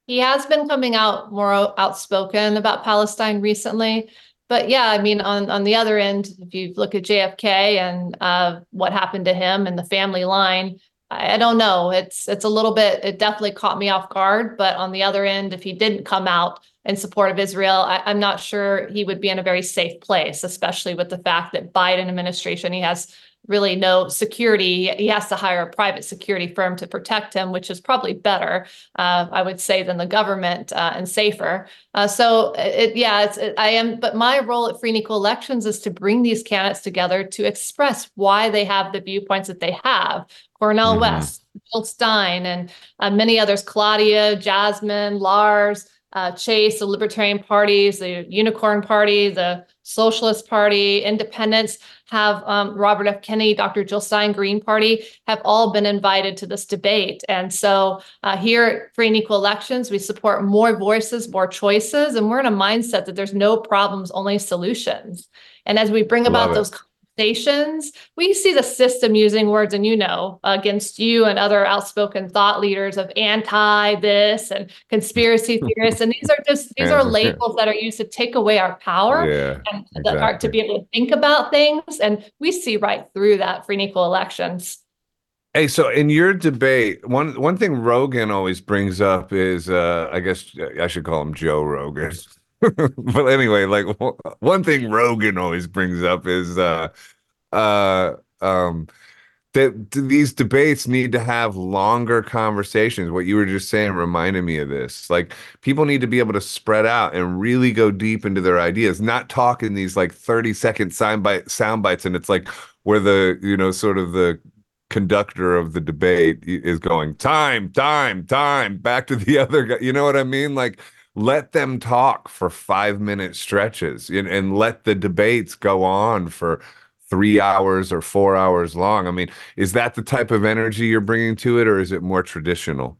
He has been coming out more outspoken about Palestine recently. But yeah, I mean, on, on the other end, if you look at JFK and uh, what happened to him and the family line, I don't know. It's it's a little bit. It definitely caught me off guard. But on the other end, if he didn't come out in support of Israel, I, am not sure he would be in a very safe place, especially with the fact that Biden administration he has really no security. He has to hire a private security firm to protect him, which is probably better, uh, I would say, than the government uh, and safer. Uh, so, it, yeah, it's it, I am. But my role at Free and Equal Elections is to bring these candidates together to express why they have the viewpoints that they have. Cornel mm-hmm. West, Bill Stein, and uh, many others, Claudia, Jasmine, Lars. Uh, Chase, the Libertarian parties, the Unicorn Party, the Socialist Party, Independents have um, Robert F. Kennedy, Dr. Jill Stein, Green Party have all been invited to this debate. And so uh, here at Free and Equal Elections, we support more voices, more choices, and we're in a mindset that there's no problems, only solutions. And as we bring about those conversations, we see the system using words, and you know, against you and other outspoken thought leaders of anti this and conspiracy theorists. and these are just these are labels that are used to take away our power yeah, and exactly. are to be able to think about things. And we see right through that for and equal elections. Hey, so in your debate, one one thing Rogan always brings up is, uh, I guess I should call him Joe Rogan. but anyway, like one thing Rogan always brings up is uh uh um that these debates need to have longer conversations. What you were just saying reminded me of this. Like people need to be able to spread out and really go deep into their ideas, not talk in these like 30 second sound bite sound bites. And it's like where the, you know, sort of the conductor of the debate is going, time, time, time, back to the other guy. You know what I mean? Like let them talk for five minute stretches and, and let the debates go on for three hours or four hours long. I mean, is that the type of energy you're bringing to it, or is it more traditional?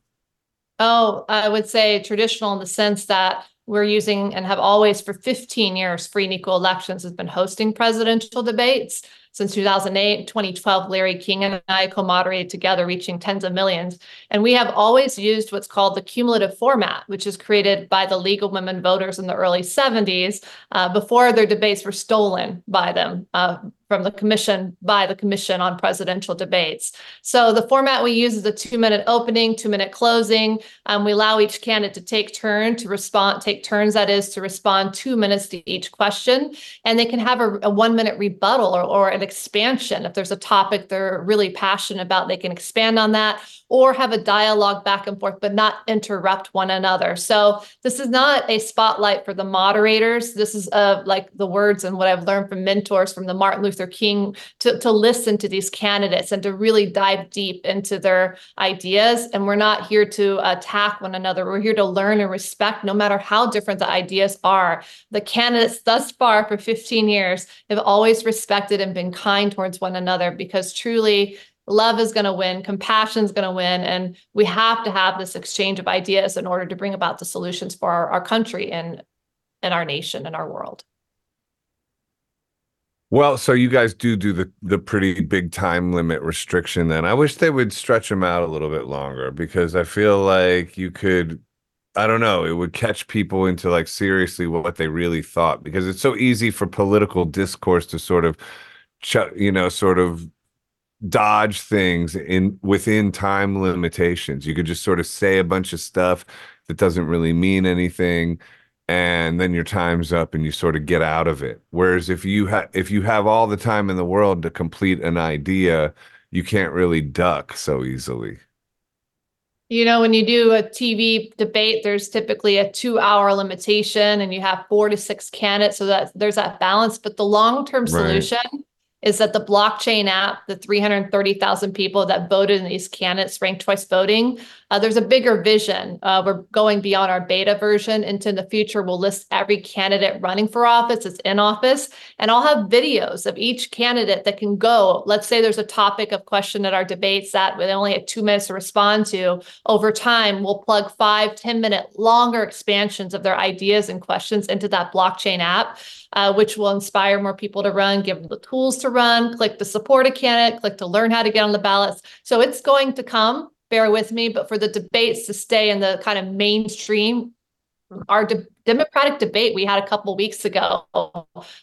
Oh, I would say traditional in the sense that we're using and have always for 15 years, Free and Equal Elections has been hosting presidential debates since 2008 2012 larry king and i co-moderated together reaching tens of millions. And we have always used what's called the cumulative format which is created by the of women voters in the early 70s uh, before their debates were stolen by them uh, from the commission by the commission on presidential debates. So the format we use is a two minute opening, two minute closing. Um, we allow each candidate to take turn to respond, take turns that is to respond two minutes to each question, and they can have a, a one minute rebuttal or, or an expansion if there's a topic they're really passionate about. They can expand on that or have a dialogue back and forth, but not interrupt one another. So this is not a spotlight for the moderators. This is uh, like the words and what I've learned from mentors from the Martin Luther they're keen to, to listen to these candidates and to really dive deep into their ideas. And we're not here to attack one another. We're here to learn and respect, no matter how different the ideas are. The candidates thus far for 15 years have always respected and been kind towards one another because truly love is going to win, compassion is going to win, and we have to have this exchange of ideas in order to bring about the solutions for our, our country and and our nation and our world. Well, so you guys do do the the pretty big time limit restriction then. I wish they would stretch them out a little bit longer because I feel like you could I don't know, it would catch people into like seriously what they really thought because it's so easy for political discourse to sort of you know, sort of dodge things in within time limitations. You could just sort of say a bunch of stuff that doesn't really mean anything and then your time's up and you sort of get out of it. Whereas if you have if you have all the time in the world to complete an idea, you can't really duck so easily. You know, when you do a TV debate, there's typically a two hour limitation and you have four to six candidates. So that there's that balance. But the long term solution right is that the blockchain app, the 330,000 people that voted in these candidates ranked twice voting, uh, there's a bigger vision. Uh, we're going beyond our beta version into the future. We'll list every candidate running for office, it's in office, and I'll have videos of each candidate that can go. Let's say there's a topic of question at our debates that we only have two minutes to respond to. Over time, we'll plug five, 10 minute longer expansions of their ideas and questions into that blockchain app uh, which will inspire more people to run, give them the tools to run, click to support a candidate, click to learn how to get on the ballots. So it's going to come, bear with me, but for the debates to stay in the kind of mainstream, our de- Democratic debate we had a couple weeks ago,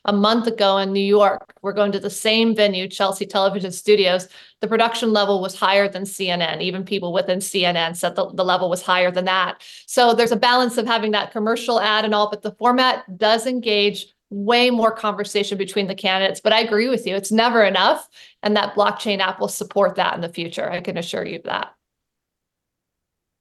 a month ago in New York, we're going to the same venue, Chelsea Television Studios. The production level was higher than CNN. Even people within CNN said the, the level was higher than that. So there's a balance of having that commercial ad and all, but the format does engage way more conversation between the candidates. But I agree with you, it's never enough. And that blockchain app will support that in the future. I can assure you of that.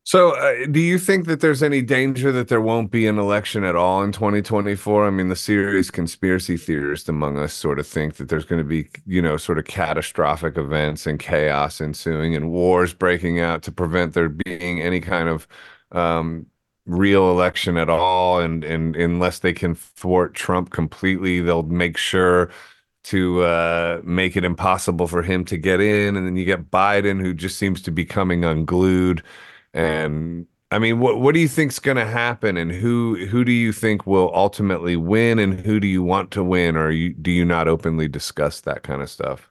So, uh, do you think that there's any danger that there won't be an election at all in 2024? I mean, the serious conspiracy theorists among us sort of think that there's going to be, you know, sort of catastrophic events and chaos ensuing and wars breaking out to prevent there being any kind of um, real election at all. And and unless they can thwart Trump completely they'll make sure to uh, make it impossible for him to get in. And then you get Biden who just seems to be coming unglued and I mean what what do you think's going to happen and who who do you think will ultimately win and who do you want to win or you, do you not openly discuss that kind of stuff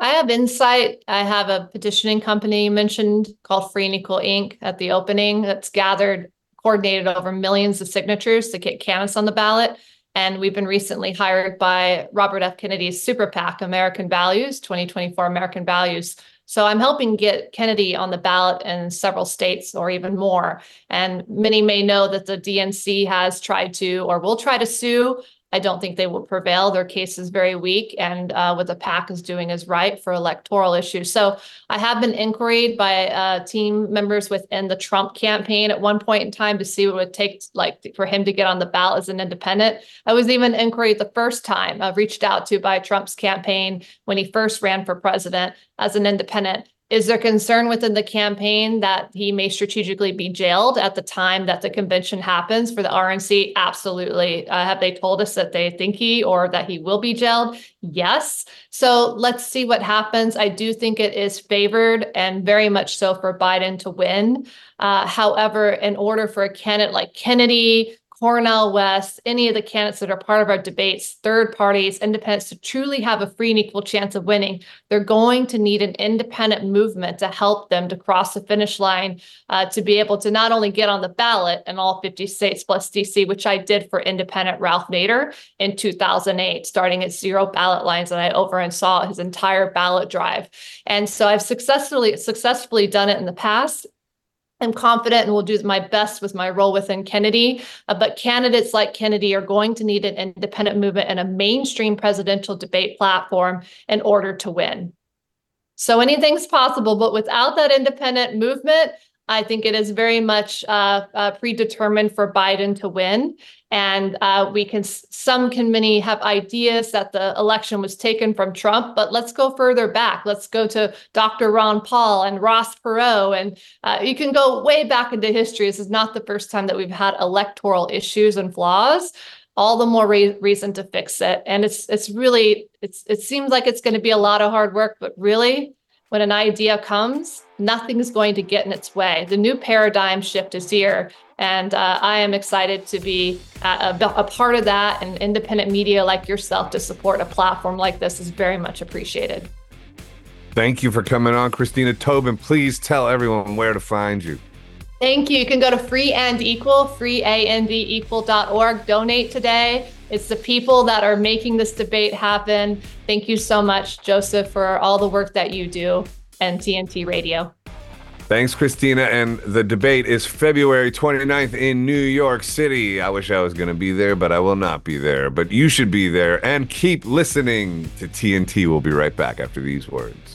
I have insight. I have a petitioning company mentioned called Free and Equal Inc. at the opening that's gathered, coordinated over millions of signatures to get candidates on the ballot. And we've been recently hired by Robert F. Kennedy's super PAC, American Values, 2024 American Values. So I'm helping get Kennedy on the ballot in several states or even more. And many may know that the DNC has tried to or will try to sue I don't think they will prevail. Their case is very weak, and uh, what the PAC is doing is right for electoral issues. So I have been inquired by uh, team members within the Trump campaign at one point in time to see what it would take, like for him to get on the ballot as an independent. I was even inquired the first time I reached out to by Trump's campaign when he first ran for president as an independent. Is there concern within the campaign that he may strategically be jailed at the time that the convention happens for the RNC? Absolutely. Uh, have they told us that they think he or that he will be jailed? Yes. So let's see what happens. I do think it is favored and very much so for Biden to win. Uh, however, in order for a candidate like Kennedy, Cornel West, any of the candidates that are part of our debates, third parties, independents, to truly have a free and equal chance of winning, they're going to need an independent movement to help them to cross the finish line, uh, to be able to not only get on the ballot in all 50 states plus DC, which I did for independent Ralph Nader in 2008, starting at zero ballot lines, and I over and saw his entire ballot drive. And so I've successfully successfully done it in the past. I'm confident and will do my best with my role within Kennedy. Uh, but candidates like Kennedy are going to need an independent movement and a mainstream presidential debate platform in order to win. So anything's possible, but without that independent movement, I think it is very much uh, uh, predetermined for Biden to win. And uh, we can, some can many have ideas that the election was taken from Trump, but let's go further back. Let's go to Dr. Ron Paul and Ross Perot. And uh, you can go way back into history. This is not the first time that we've had electoral issues and flaws all the more re- reason to fix it. And it's it's really it's it seems like it's going to be a lot of hard work, but really when an idea comes, nothing's going to get in its way. The new paradigm shift is here. And uh, I am excited to be a, a, part of that. And independent media like yourself to support a platform like this is very much appreciated. Thank you for coming on, Christina Tobin. Please tell everyone where to find you. Thank you. You can go to free and equal, freeandequal.org. Donate today. It's the people that are making this debate happen. Thank you so much, Joseph, for all the work that you do and TNT Radio. Thanks, Christina. And the debate is February 29th in New York City. I wish I was going to be there, but I will not be there. But you should be there and keep listening to TNT. We'll be right back after these words.